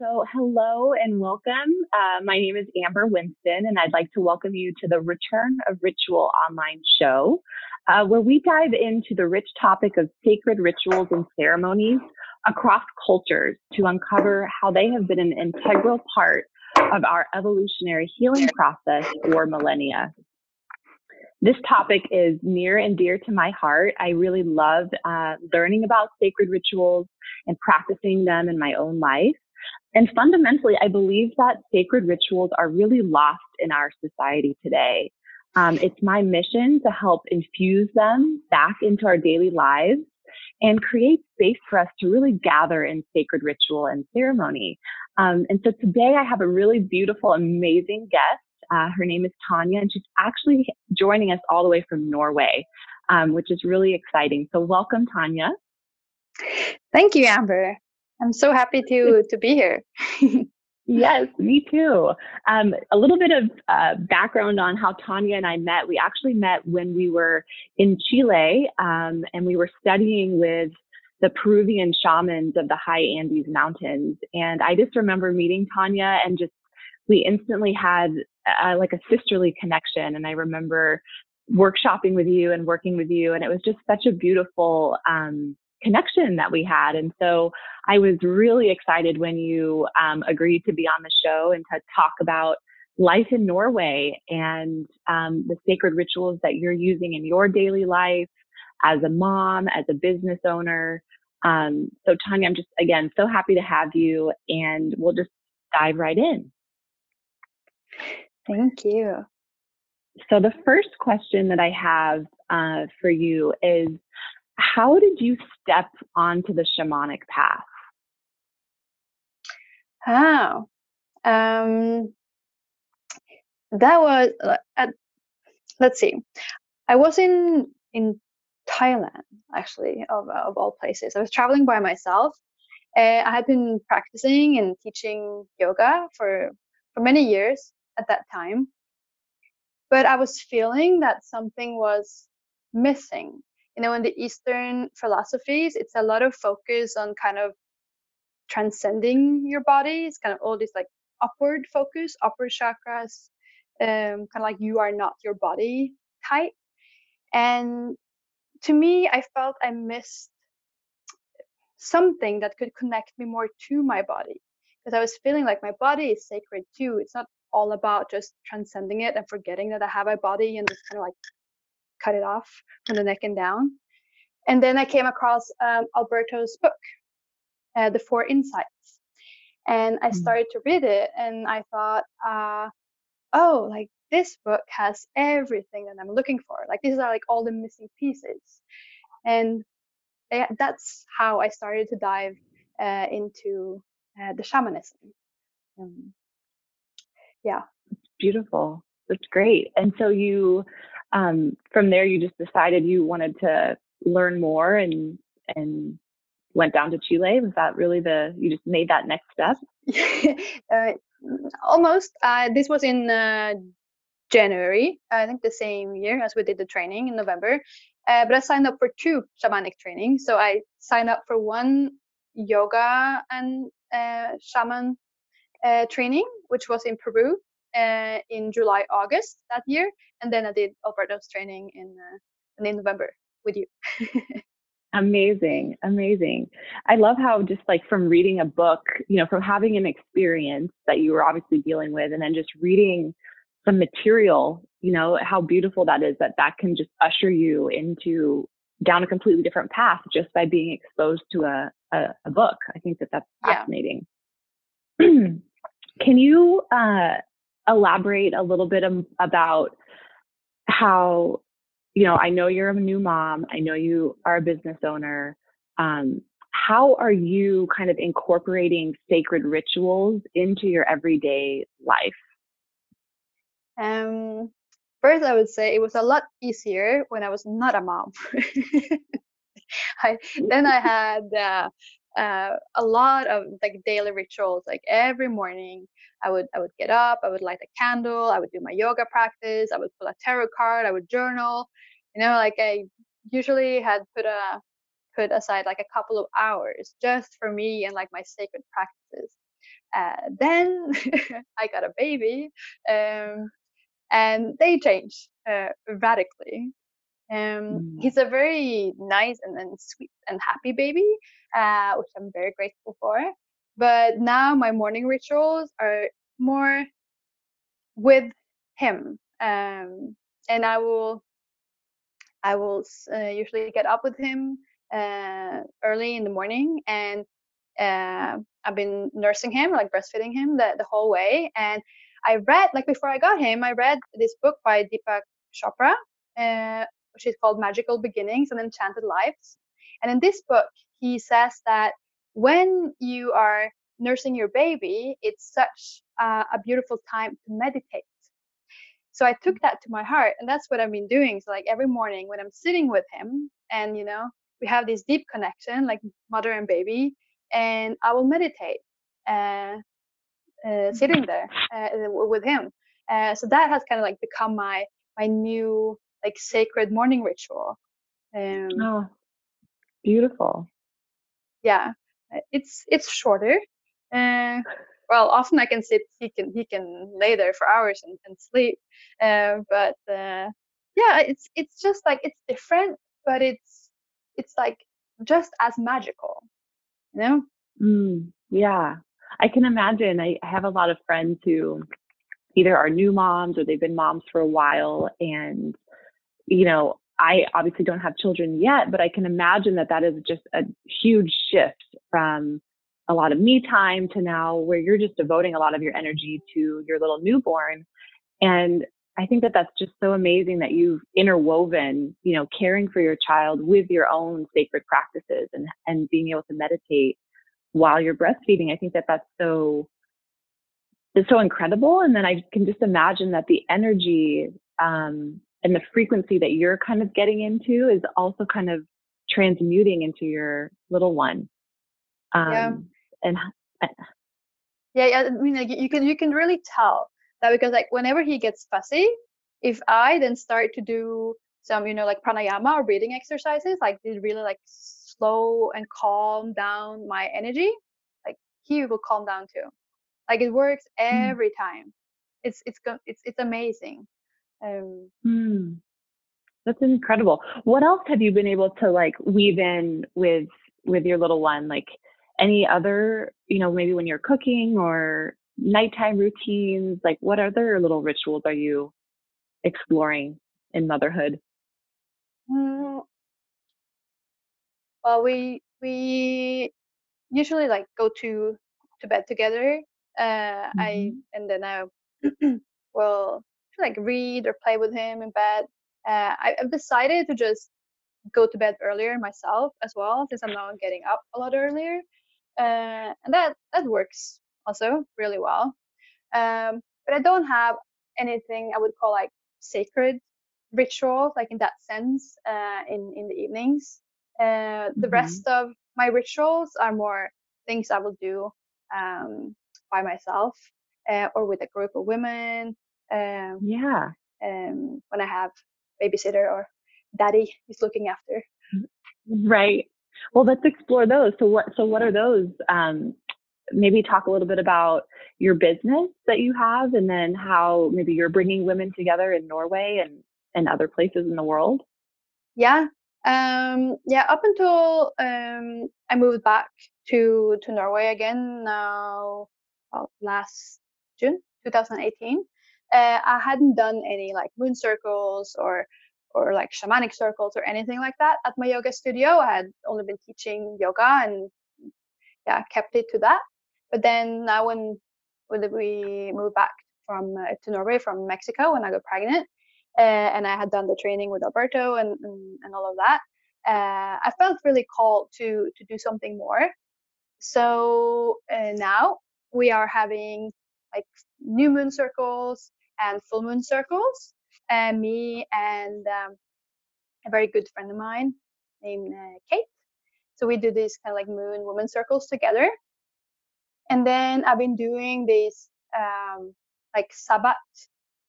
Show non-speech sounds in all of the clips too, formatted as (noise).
So, hello and welcome. Uh, my name is Amber Winston, and I'd like to welcome you to the Return of Ritual online show, uh, where we dive into the rich topic of sacred rituals and ceremonies across cultures to uncover how they have been an integral part of our evolutionary healing process for millennia. This topic is near and dear to my heart. I really love uh, learning about sacred rituals and practicing them in my own life. And fundamentally, I believe that sacred rituals are really lost in our society today. Um, it's my mission to help infuse them back into our daily lives and create space for us to really gather in sacred ritual and ceremony. Um, and so today I have a really beautiful, amazing guest. Uh, her name is Tanya, and she's actually joining us all the way from Norway, um, which is really exciting. So welcome, Tanya. Thank you, Amber. I'm so happy to to be here. (laughs) yes, me too. Um, a little bit of uh, background on how Tanya and I met. We actually met when we were in Chile, um, and we were studying with the Peruvian shamans of the high Andes mountains. And I just remember meeting Tanya and just we instantly had uh, like a sisterly connection. And I remember workshopping with you and working with you, and it was just such a beautiful um, connection that we had. And so I was really excited when you um, agreed to be on the show and to talk about life in Norway and um, the sacred rituals that you're using in your daily life as a mom, as a business owner. Um, so, Tanya, I'm just again so happy to have you, and we'll just dive right in. Thank you. So, the first question that I have uh, for you is how did you step onto the shamanic path? How? Um, that was uh, let's see. I was in in Thailand actually of of all places. I was traveling by myself. Uh, I had been practicing and teaching yoga for for many years at that time, but I was feeling that something was missing you know in the eastern philosophies it's a lot of focus on kind of transcending your body. It's kind of all this like upward focus upper chakras um, kind of like you are not your body type. And to me i felt i missed something that could connect me more to my body because i was feeling like my body is sacred too. It's not all about just transcending it and forgetting that i have a body and just kind of like cut it off from the neck and down. And then I came across um, Alberto's book, uh, The Four Insights. And I mm. started to read it and I thought, uh, oh, like this book has everything that I'm looking for. Like these are like all the missing pieces. And that's how I started to dive uh, into uh, the shamanism. Um, yeah. It's beautiful. That's great. And so you um, from there you just decided you wanted to learn more and and went down to Chile. Was that really the you just made that next step? (laughs) uh, almost. Uh, this was in uh, January, I think the same year as we did the training in November. Uh, but I signed up for two shamanic trainings. So I signed up for one yoga and uh, shaman uh, training, which was in Peru, uh, in July, August that year, and then I did Alberto's training in uh, in November with you. (laughs) amazing, amazing. I love how just like from reading a book, you know, from having an experience that you were obviously dealing with, and then just reading some material, you know, how beautiful that is that that can just usher you into down a completely different path just by being exposed to a, a, a book. I think that that's fascinating. Yeah. (clears throat) Can you uh, elaborate a little bit about how, you know, I know you're a new mom, I know you are a business owner. Um, how are you kind of incorporating sacred rituals into your everyday life? Um, first, I would say it was a lot easier when I was not a mom. (laughs) I, then I had uh, uh, a lot of like daily rituals. Like every morning, I would I would get up, I would light a candle, I would do my yoga practice, I would pull a tarot card, I would journal. You know, like I usually had put a put aside like a couple of hours just for me and like my sacred practices. Uh, then (laughs) I got a baby, um, and they changed uh, radically. Um, Mm. He's a very nice and, and sweet and happy baby, uh, which I'm very grateful for. But now my morning rituals are more with him, um, and I will I will uh, usually get up with him uh, early in the morning, and uh, I've been nursing him, like breastfeeding him the, the whole way. And I read, like before I got him, I read this book by Deepak Chopra, uh, which is called Magical Beginnings and Enchanted Lives. And in this book, he says that when you are nursing your baby, it's such uh, a beautiful time to meditate. So i took that to my heart and that's what i've been doing. So like every morning when i'm sitting with him and you know we have this deep connection like mother and baby and i will meditate uh, uh, sitting there uh, with him. Uh, so that has kind of like become my my new like sacred morning ritual. Um, Oh, beautiful. Yeah uh, it's it's shorter uh, well often i can sit he can he can lay there for hours and, and sleep uh, but uh, yeah it's it's just like it's different but it's it's like just as magical you know Mm, yeah. I can imagine. I I have a lot of friends who either are new moms or they've been moms for a while. And, you know, I obviously don't have children yet, but I can imagine that that is just a huge shift from a lot of me time to now where you're just devoting a lot of your energy to your little newborn. And I think that that's just so amazing that you've interwoven, you know, caring for your child with your own sacred practices and, and being able to meditate while you're breastfeeding. I think that that's so it's so incredible. And then I can just imagine that the energy um, and the frequency that you're kind of getting into is also kind of transmuting into your little one. Um, yeah And yeah yeah i mean like you can you can really tell that because like whenever he gets fussy if i then start to do some you know like pranayama or breathing exercises like they really like slow and calm down my energy like he will calm down too. Like it works Mm, every time. It's it's it's it's amazing um mm, that's incredible. What else have you been able to like weave in with with your little one? Like any other, you know, maybe when you're cooking or nighttime routines, like what other little rituals are you exploring in motherhood? mm, well we we usually like go to to bed together uh i hmm and then i (clears throat) will like read or play with him in bed uh I, i've decided to just go to bed earlier myself as well since i'm now getting up a lot earlier uh and that that works also really well um but i don't have anything i would call like sacred rituals like in that sense uh in in the evenings uh the hmm rest of my rituals are more things i will do um by myself uh, or with a group of women um Yeah. um when i have babysitter or daddy is looking after Right. Well, let's explore those. So what so what are those? Um, maybe talk a little bit about your business that you have and then how maybe you're bringing women together in Norway and and other places in the world. Yeah. Um, yeah, up until um, I moved back to to Norway again now well, last June 2018. Uh, I hadn't done any like moon circles or or like shamanic circles or anything like that at my yoga studio. I had only been teaching yoga and yeah, kept it to that. But then now when when we moved back from uh, to Norway from Mexico when I got pregnant, uh, and I had done the training with Alberto and and, and all of that, uh, I felt really called to to do something more. So now we are having like new moon circles and full moon circles, and me and um, a very good friend of mine named uh, Kate. So we do these kind of like moon woman circles together and then I've been doing these um, like Sabbat,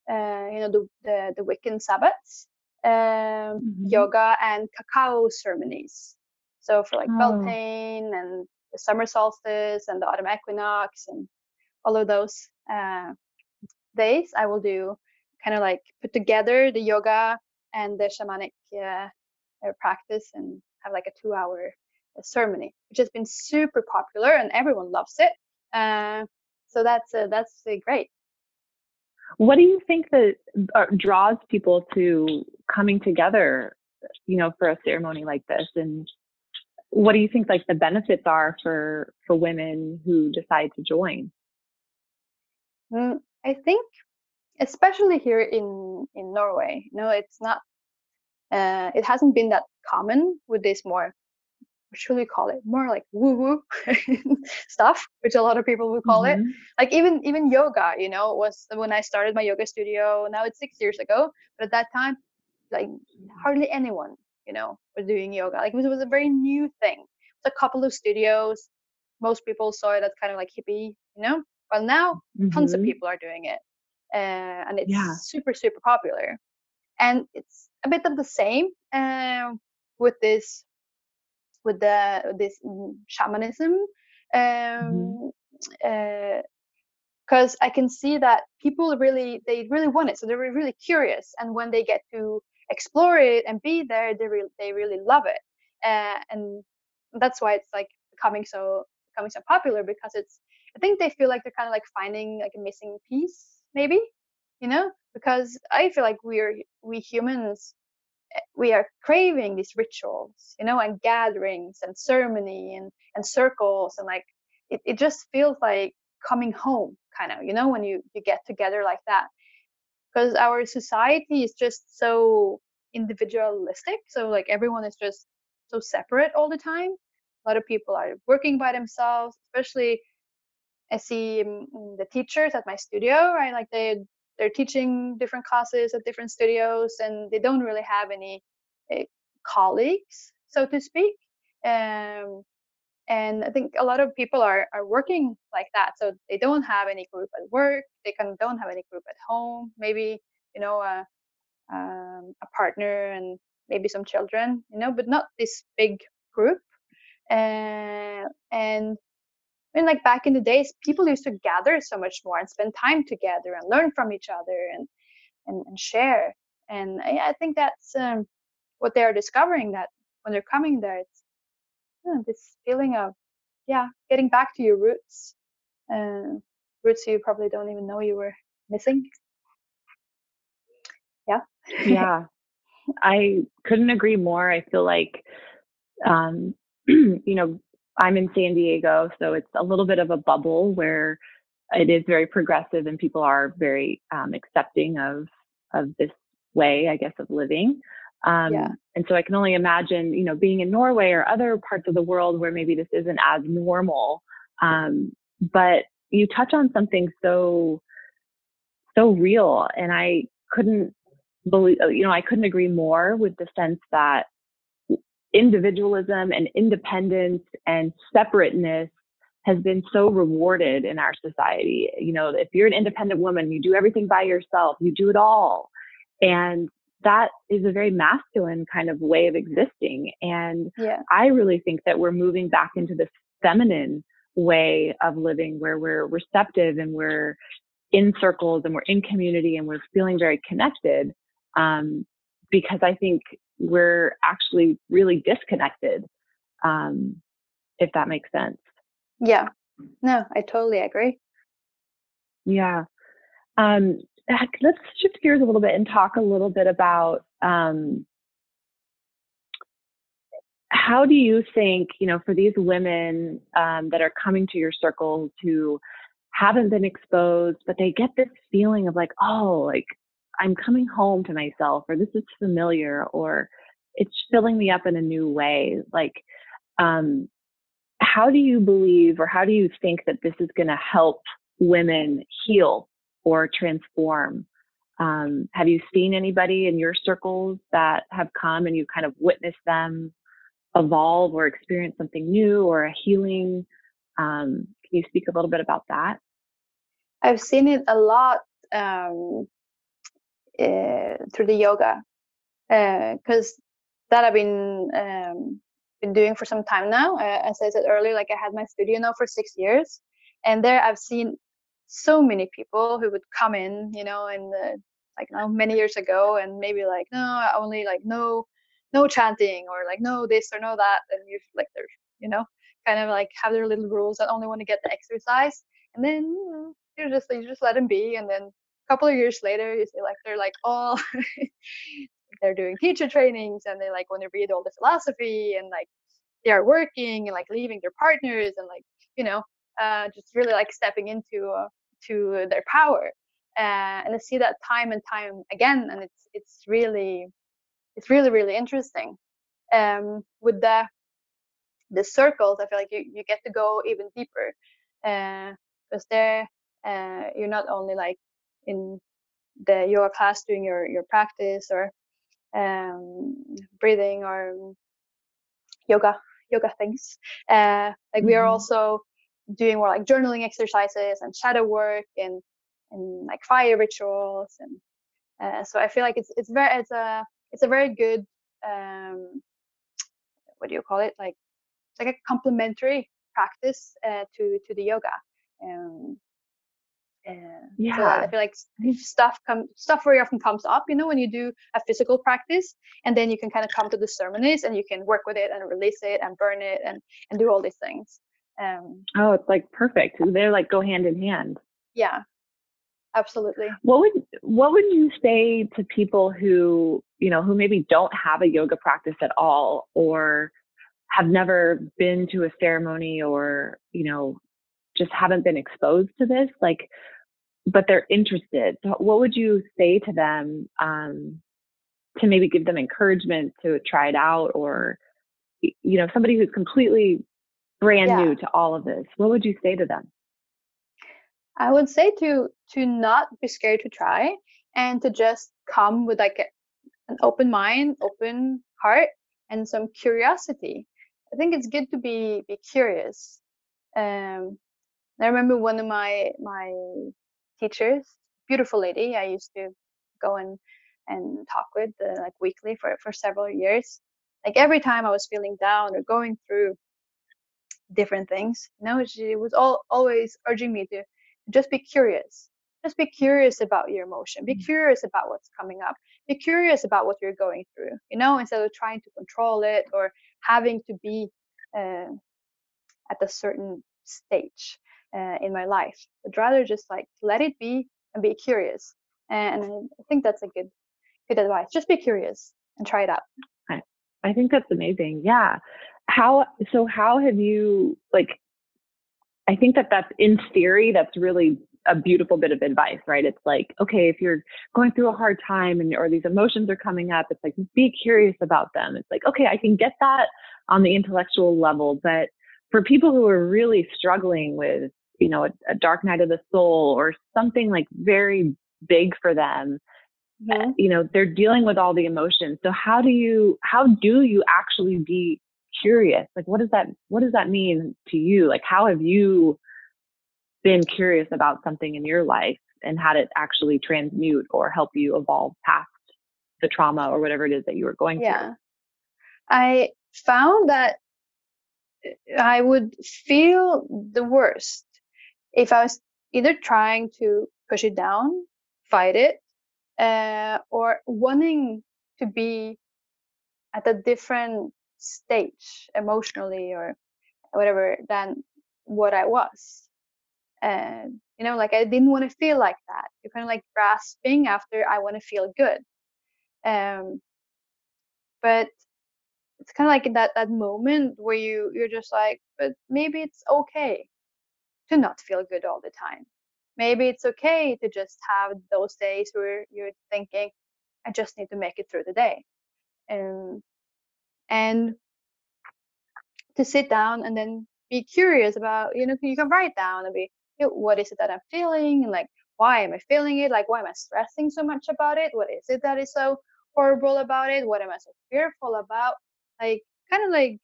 uh, you know, the, the, the Wiccan Sabbats, um, hmm yoga and cacao ceremonies. So for like Oh, Beltane and the summer solstice and the autumn equinox and all of those uh, days, I will do kind of like put together the yoga and the shamanic uh, uh practice and have like a two hour uh, ceremony, which has been super popular and everyone loves it. Uh, so that's that's great. What do you think that draws people to coming together, you know, for a ceremony like this? And what do you think like the benefits are for for women who decide to join? Mm, I think, especially here in in Norway, you know, it's not, uh, it hasn't been that common with this more what should we call it? More like woo woo (laughs) stuff which a lot of people would call mm-hmm. it like even even yoga you know was when i started my yoga studio now it's six years ago but at that time like hardly anyone you know was doing yoga. Like it was, it was a very new thing. It's a couple of studios. Most people saw it as kind of like hippie you know but now mm-hmm. tons of mm-hmm. people are doing it uh, and it's yeah. super super popular and it's a bit of the same uh, with this with the this shamanism um, mm-hmm. because uh, I can see that people really they really want it, so they're really curious, and when they get to explore it and be there, they really they really love it, uh, and that's why it's like becoming so becoming so popular because it's I think they feel like they're kind of like finding like a missing piece, maybe, you know, because I feel like we're we humans eh, we are craving these rituals, you know, and gatherings and ceremony and, and circles and like it, it just feels like coming home kind of, you know, when you, you get together like that. Because our society is just so individualistic. So like everyone is just so separate all the time. A lot of people are working by themselves, especially I see the teachers at my studio, right? Like they they're teaching different classes at different studios and they don't really have any uh, colleagues so to speak um, and i think a lot of people are, are working like that so they don't have any group at work they can don't have any group at home maybe you know a, um, a partner and maybe some children you know but not this big group uh, and mean, like back in the days, people used to gather so much more and spend time together and learn from each other and and, and share. And I, I think that's um, what they are discovering that when they're coming there, it's you know, this feeling of yeah, getting back to your roots, uh, roots you probably don't even know you were missing. Yeah. yeah, (laughs) I couldn't agree more. I feel like um, (clears throat) you know I'm in San Diego, so it's a little bit of a bubble where it is very progressive and people are very um, accepting of of this way, I guess, of living. Um, yeah. And so I can only imagine, you know, being in Norway or other parts of the world where maybe this isn't as normal. Um, but you touch on something so so real, and I couldn't believe, you know, I couldn't agree more with the sense that individualism and independence and separateness has been so rewarded in our society. You know, if you're an independent woman, you do everything by yourself, you do it all. And that is a very masculine kind of way of existing. And yeah. I really think that we're moving back into this feminine way of living where we're receptive and we're in circles and we're in community and we're feeling very connected. Um, because I think we're actually really disconnected, um, if that makes sense. Yeah. No, I totally agree. Yeah. Um, let's shift gears a little bit and talk a little bit about um, how do you think, you know, for these women um, that are coming to your circles who haven't been exposed, but they get this feeling of like, oh, like I'm coming home to myself, or this is familiar, or it's filling me up in a new way. Like, um, how do you believe, or how do you think that this is going to help women heal or transform? Um, have you seen anybody in your circles that have come and you kind of witnessed them evolve or experience something new or a healing? Um, can you speak a little bit about that? I've seen it a lot um, uh, through the yoga because uh, that I've been um, been doing for some time now. Uh, as I said earlier, like I had my studio now for six years, and there I've seen so many people who would come in, you know, and like know, many years ago and maybe like no, only like no no chanting or like no this or no that and you like they're you know kind of like have their little rules and only want to get the exercise and then you know, you just you just let them be and then couple of years later you see like they're like all (laughs) they're doing teacher trainings and they like want to read all the philosophy and like they are working and like leaving their partners and like you know uh, just really like stepping into uh, to their power. Uh, and I see that time and time again and it's it's really it's really really interesting. Um, with the the circles I feel like you, you get to go even deeper Uh because uh, there uh, you're not only like in the yoga class doing your your practice or um, breathing or yoga yoga things uh, like mm-hmm. we are mm-hmm. also doing more like journaling exercises and shadow work and and like fire rituals and uh, so I feel like it's it's very it's a it's a very good um, what do you call it like like a complementary practice uh, to to the yoga um, uh, yeah so i feel like stuff come stuff very often comes up you know when you do a physical practice and then you can kind of come to the ceremonies and you can work with it and release it and burn it and and do all these things um, oh it's like perfect they're like go hand in hand. Yeah. Absolutely. What would what would you say to people who you know who maybe don't have a yoga practice at all or have never been to a ceremony or you know just haven't been exposed to this like but they're interested so what would you say to them um, to maybe give them encouragement to try it out or you know somebody who's completely brand yeah. new to all of this what would you say to them I would say to to not be scared to try and to just come with like a, an open mind, open heart, and some curiosity. I think it's good to be be curious. Um, I remember one of my my teachers, beautiful lady, I used to go and and talk with uh, like weekly for for several years. Like every time I was feeling down or going through different things, you know, she was all always urging me to just be curious just be curious about your emotion be mm. curious about what's coming up be curious about what you're going through you know instead of trying to control it or having to be uh, at a certain stage uh, in my life but rather just like let it be and be curious. And i think that's a good good advice. Just be curious and try it out. I, I think that's amazing. Yeah. How so how have you like I think that that's in theory, that's really a beautiful bit of advice, right? It's like, okay, if you're going through a hard time and or these emotions are coming up, it's like be curious about them. It's like, okay, I can get that on the intellectual level, but for people who are really struggling with, you know, a, a dark night of the soul or something like very big for them, mm-hmm. you know, they're dealing with all the emotions. So how do you how do you actually be curious like what does that what does that mean to you like how have you been curious about something in your life and had it actually transmute or help you evolve past the trauma or whatever it is that you were going yeah. through i found that uh, i would feel the worst if i was either trying to push it down fight it uh, or wanting to be at a different stage emotionally or whatever than what I was. And you know, like I didn't want to feel like that. You're kind of like grasping after I want to feel good. Um, but it's kind of like that that moment where you you're just like, but maybe it's okay to not feel good all the time. Maybe it's okay to just have those days where you're thinking, I just need to make it through the day. Um, and to sit down and then be curious about you know you can write down and be what is it that i'm feeling? And like why am i feeling it? Like why am i stressing so much about it? What is it that is so horrible about it? What am i so fearful about? Like kind of like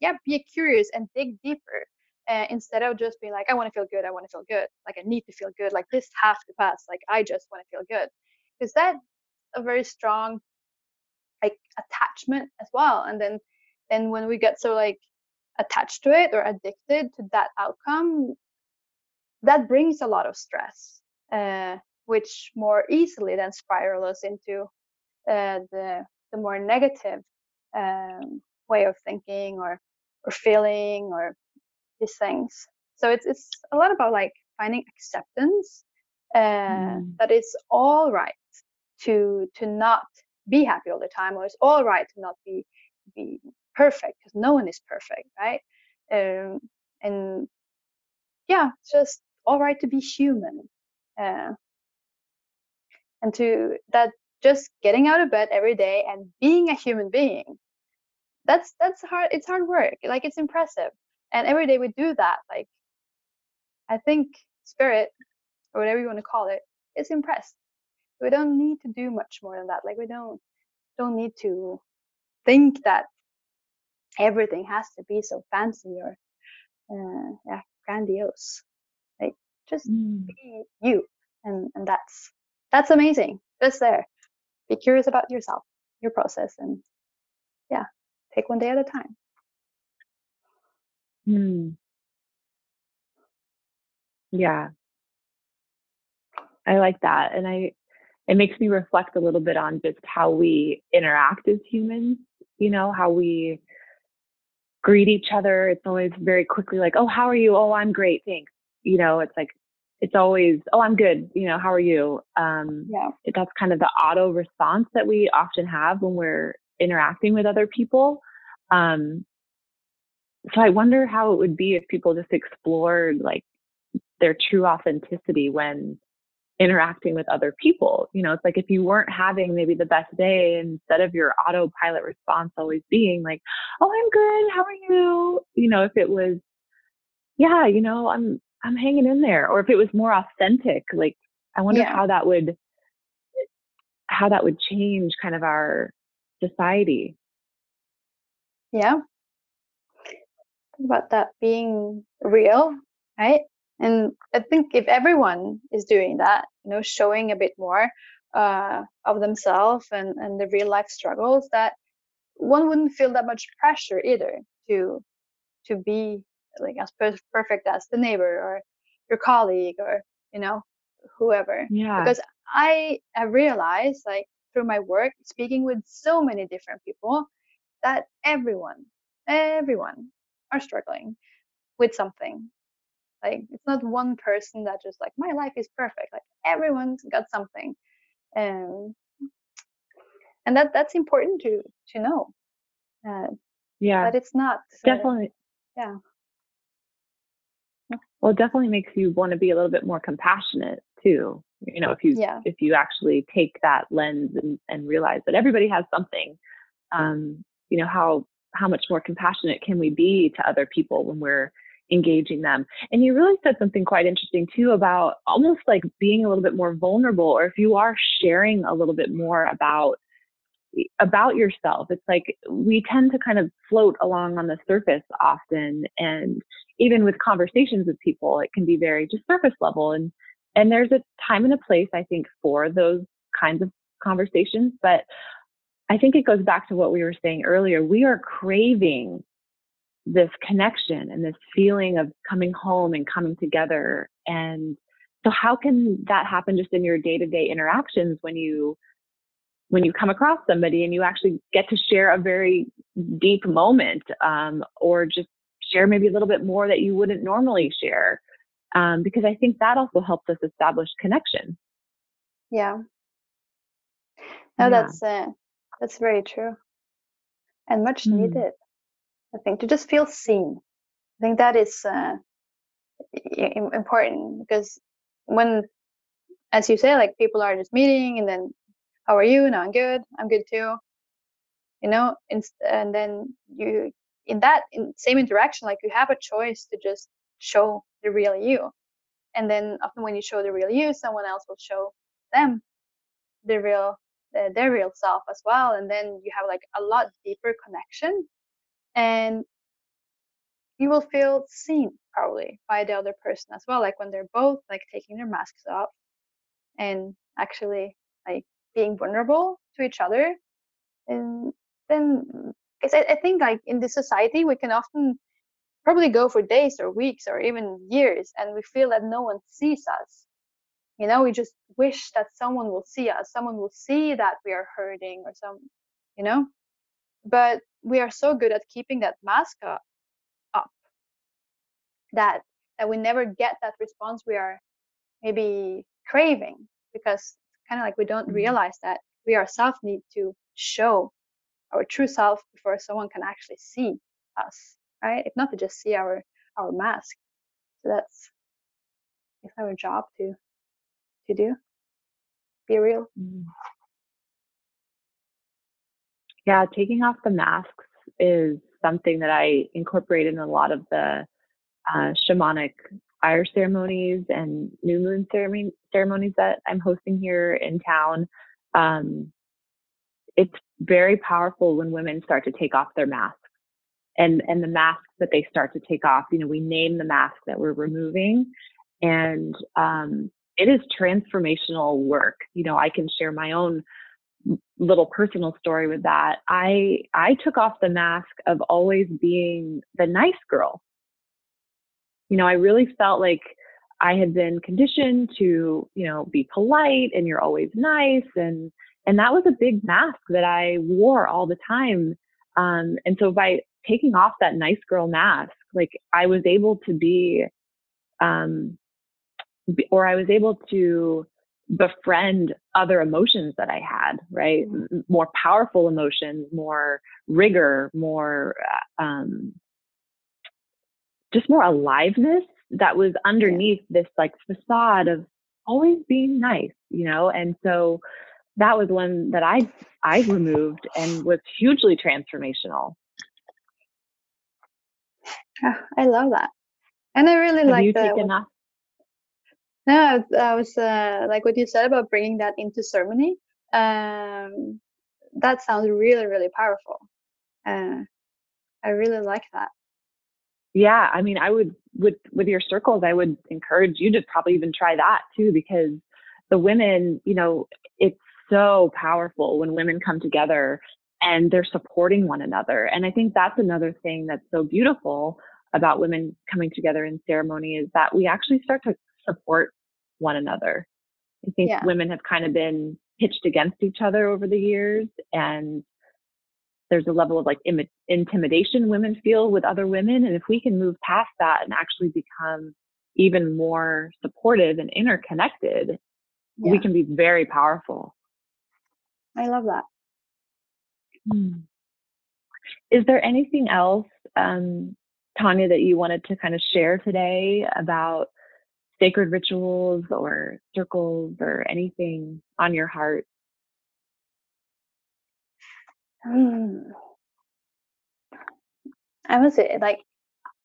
yeah be curious and dig deeper uh, instead of just being like i want to feel good i want to feel good like i need to feel good like this has to pass like i just want to feel good. Because that's a very strong like attachment as well? And then then when we get so like attached to it or addicted to that outcome that brings a lot of stress uh, which more easily then spiral us into uh, the the more negative um, way of thinking or or feeling or these things. So it's it's a lot about like finding acceptance uh, mm. that it's all right to to not be happy all the time or it's all right to not be be perfect because no one is perfect right? Um, and yeah it's just all right to be human uh, and to that just getting out of bed every day and being a human being that's that's hard it's hard work like it's impressive and every day we do that like i think spirit or whatever you want to call it is impressed. We don't need to do much more than that like we don't don't need to think that everything has to be so fancy or uh, yeah grandiose. Like just mm. be you and and that's that's amazing. Just there. Be curious about yourself your process and yeah take one day at a time mm. yeah. I like that and i it makes me reflect a little bit on just how we interact as humans you know how we greet each other. It's always very quickly like oh how are you? Oh i'm great thanks. You know it's like it's always oh i'm good you know how are you? Um yeah. that's kind of the auto response that we often have when we're interacting with other people. Um so i wonder how it would be if people just explored like their true authenticity when interacting with other people. You know, it's like if you weren't having maybe the best day, instead of your autopilot response always being like, "Oh, I'm good. How are you?" You know, if it was, "Yeah, you know, I'm I'm hanging in there," or if it was more authentic, like I wonder yeah. how that would how that would change kind of our society. Yeah. About that being real, right? And I think if everyone is doing that, you know, showing a bit more uh, of themselves and, and the real life struggles, that one wouldn't feel that much pressure either to to be like as per- perfect as the neighbor or your colleague or you know whoever. Yeah. Because I have realized like through my work speaking with so many different people that everyone everyone are struggling with something like it's not one person that just like my life is perfect. Like everyone's got something, and and that that's important to to know. Uh, yeah, but it's not definitely. yeah. Well, it definitely makes you want to be a little bit more compassionate too. You know, if you yeah. if you actually take that lens and, and realize that everybody has something, um, you know how how much more compassionate can we be to other people when we're engaging them. And you really said something quite interesting too about almost like being a little bit more vulnerable, or if you are sharing a little bit more about about yourself. It's like we tend to kind of float along on the surface often. And even with conversations with people, it can be very just surface level. And and there's a time and a place, I think, for those kinds of conversations. But I think it goes back to what we were saying earlier. We are craving this connection and this feeling of coming home and coming together. And so how can that happen just in your day-to-day interactions when you when you come across somebody and you actually get to share a very deep moment um, or just share maybe a little bit more that you wouldn't normally share um, because i think that also helps us establish connection yeah no yeah. that's uh, that's very true and much mm. needed I think to just feel seen. I think that is uh, important because when, as you say, like people are just meeting and then, how are you? No, I'm good. I'm good too. You know, and and then you in that in same interaction, like you have a choice to just show the real you, and then often when you show the real you, someone else will show them the real uh, their real self as well, and then you have like a lot deeper connection and you will feel seen probably by the other person as well like when they're both like taking their masks off and actually like being vulnerable to each other and then I, I think like in this society we can often probably go for days or weeks or even years and we feel that no one sees us you know we just wish that someone will see us someone will see that we are hurting or some you know? But we are so good at keeping that mask up, up. That that we never get that response we are maybe craving because kind of like we don't mm-hmm. realize that we ourselves need to show our true self before someone can actually see us right? If not to just see our our mask. So that's it's our job to to do? Be real? Mm-hmm. yeah taking off the masks is something that i incorporate in a lot of the uh, shamanic fire ceremonies and new moon ceremony, ceremonies that i'm hosting here in town. Um, it's very powerful when women start to take off their masks and and the masks that they start to take off you know we name the mask that we're removing and um, it is transformational work you know i can share my own little personal story with that i i took off the mask of always being the nice girl you know i really felt like i had been conditioned to you know be polite and you're always nice and and that was a big mask that I wore all the time. Um, and so by taking off that nice girl mask, like I was able to be, um, or I was able to befriend other emotions that I had, right? Mm-hmm. More powerful emotions, more rigor, more, uh, um, just more aliveness that was underneath yeah. this like facade of always being nice, you know? And so, that was one that I I removed and was hugely transformational. (sighs) I love that, and I really Have like you the. Taken off? No, I was uh, like what you said about bringing that into ceremony. Um, that sounds really really powerful. Uh, I really like that. Yeah, I mean, I would with with your circles, I would encourage you to probably even try that too, because the women, you know, it's so powerful when women come together and they're supporting one another. And I think that's another thing that's so beautiful about women coming together in ceremony is that we actually start to support one another. I think yeah. women have kind of been pitched against each other over the years and there's a level of like Im- intimidation women feel with other women and if we can move past that and actually become even more supportive and interconnected yeah. we can be very powerful I love that. Hmm. Is there anything else, um, Tanya, that you wanted to kind of share today about sacred rituals or circles or anything on your heart? Hmm. I would say, like,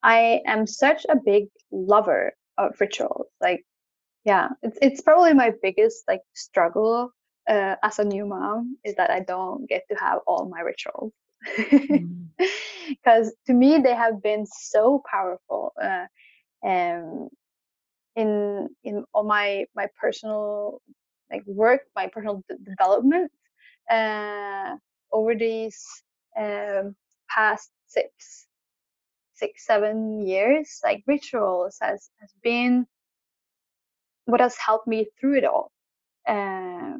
I am such a big lover of rituals. Like, yeah, it's it's probably my biggest like struggle uh, as a new mom is that I don't get to have all my rituals because (laughs) mm. to me they have been so powerful uh, um, in in all my my personal like work, my personal d- development uh, over these um, past six six seven years. Like rituals has has been what has helped me through it all. Uh,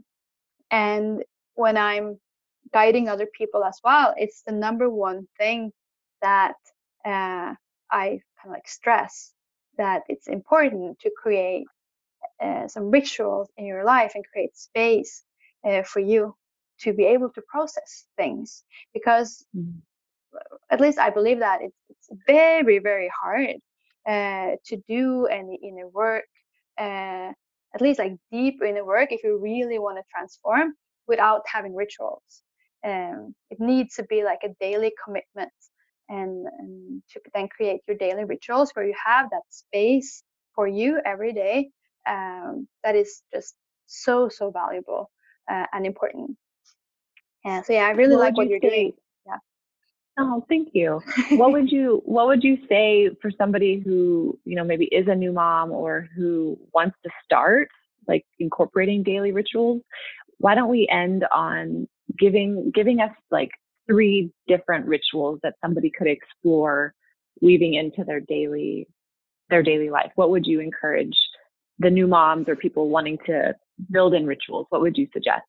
and when I'm guiding other people as well, it's the number one thing that uh, I kind of like stress that it's important to create uh, some rituals in your life and create space uh, for you to be able to process things because mm-hmm. at least I believe that it's, it's very very hard uh, to do any inner work uh, at least like deep in the work if you really want to transform without having rituals. Um, it needs to be like a daily commitment and, and to then create your daily rituals where you have that space for you every day um, that is just so so valuable uh, and important. Yeah so yeah i really what like what you are doing. yeah. Oh thank you. What would (laughs) you what would you say for somebody who you know maybe is a new mom or who wants to start like incorporating daily rituals? Why don't we end on giving giving us like three different rituals that somebody could explore weaving into their daily their daily life? What would you encourage the new moms or people wanting to build in rituals? What would you suggest?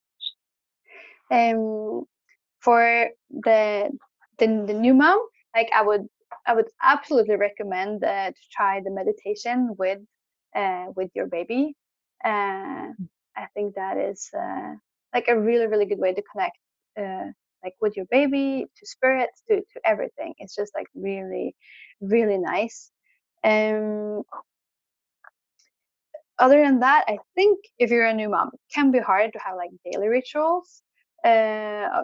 Um, for the the, the new mom, like I would I would absolutely recommend uh, to try the meditation with uh, with your baby. Uh, I think that is uh, like a really really good way to connect uh, like with your baby to spirits to to everything. It's just like really really nice. Um, other than that, I think if you're a new mom, it can be hard to have like daily rituals uh,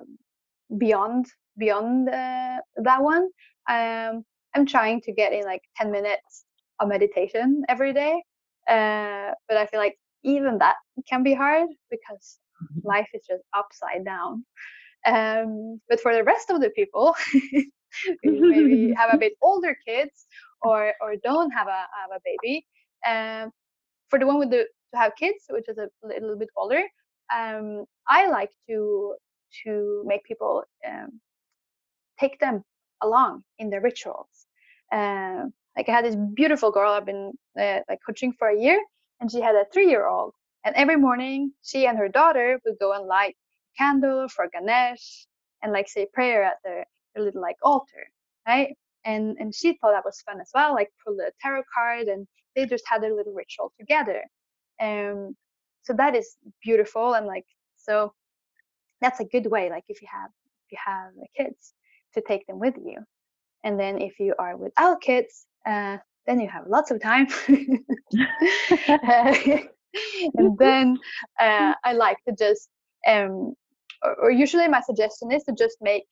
beyond beyond uh, that one. Um, I'm trying to get in like 10 minutes of meditation every day, uh, but I feel like even that can be hard because mm-hmm. life is just upside down. Um, but for the rest of the people, (laughs) maybe (laughs) have a bit older kids or or don't have a have a baby, um, for the one with the to have kids, which is a little bit older, um, I like to to make people um, take them along in the rituals. Uh, like I had this beautiful girl I've been uh, like coaching for a year, and she had a three-year-old. And every morning, she and her daughter would go and light candle for Ganesh and like say prayer at their, their little like altar, right? And and she thought that was fun as well, like pull the tarot card, and they just had their little ritual together. Um, so that is beautiful, and like so, that's a good way. Like if you have if you have kids, to take them with you. And then if you are without kids, uh, then you have lots of time. (laughs) (laughs) and then uh, I like to just, um, or, usually my suggestion is to just make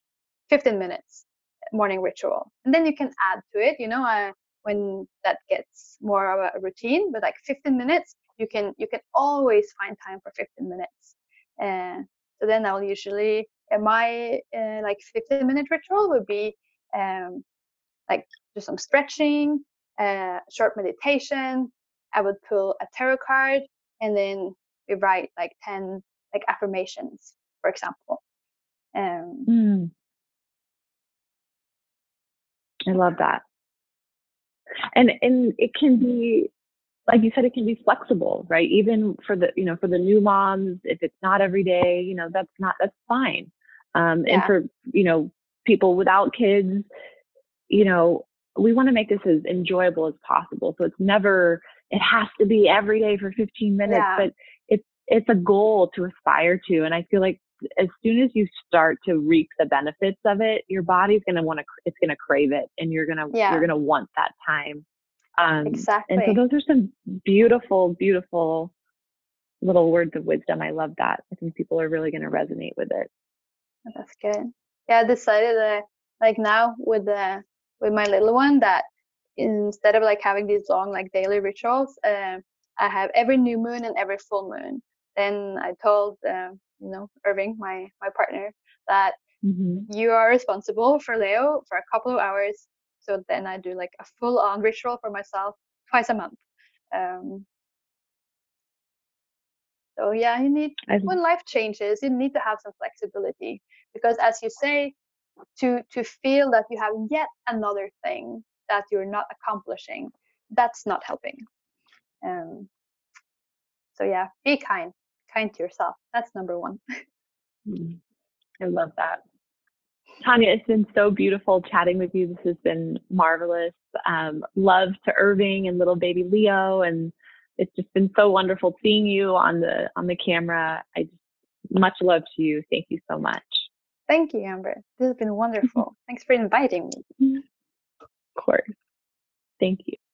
15 minutes morning ritual. And then you can add to it, you know, when that gets more of a routine, but like 15 minutes, you can you can always find time for 15 minutes. Uh, so then I'll usually my uh, like 15 minute ritual would be um, like do some stretching, uh, short meditation. I would pull a tarot card and then we write like 10 like affirmations, for example. Um, mm. I love that. And and it can be like you said, it can be flexible, right? Even for the, you know, for the new moms, if it's not every day, you know, that's not, that's fine. Um, yeah. And for, you know, people without kids, you know, we want to make this as enjoyable as possible. So it's never, it has to be every day for 15 minutes, yeah. but it's, it's a goal to aspire to. And I feel like as soon as you start to reap the benefits of it, your body's going to want to, it's going to crave it and you're going to, yeah. you're going to want that time. Um, exactly. And so those are some beautiful, beautiful little words of wisdom. I love that. I think people are really going to resonate with it. That's good. Yeah, I decided that like now with the with my little one that instead of like having these long like daily rituals, um, I have every new moon and every full moon. Then I told um, you know Irving, my my partner, that mm-hmm. you are responsible for Leo for a couple of hours. So then I do like a full on ritual for myself twice a month. Um, so yeah, you need when life changes, you need to have some flexibility because as you say, to to feel that you have yet another thing that you're not accomplishing, that's not helping. Um, so yeah, be kind, kind to yourself. That's number one. Mm, I love that. Tanya, it's been so beautiful chatting with you. This has been marvelous. Um, love to Irving and little baby Leo, and it's just been so wonderful seeing you on the on the camera. I just much love to you. Thank you so much. Thank you, Amber. This has been (laughs) wonderful. Thanks for inviting me. Of course. Thank you.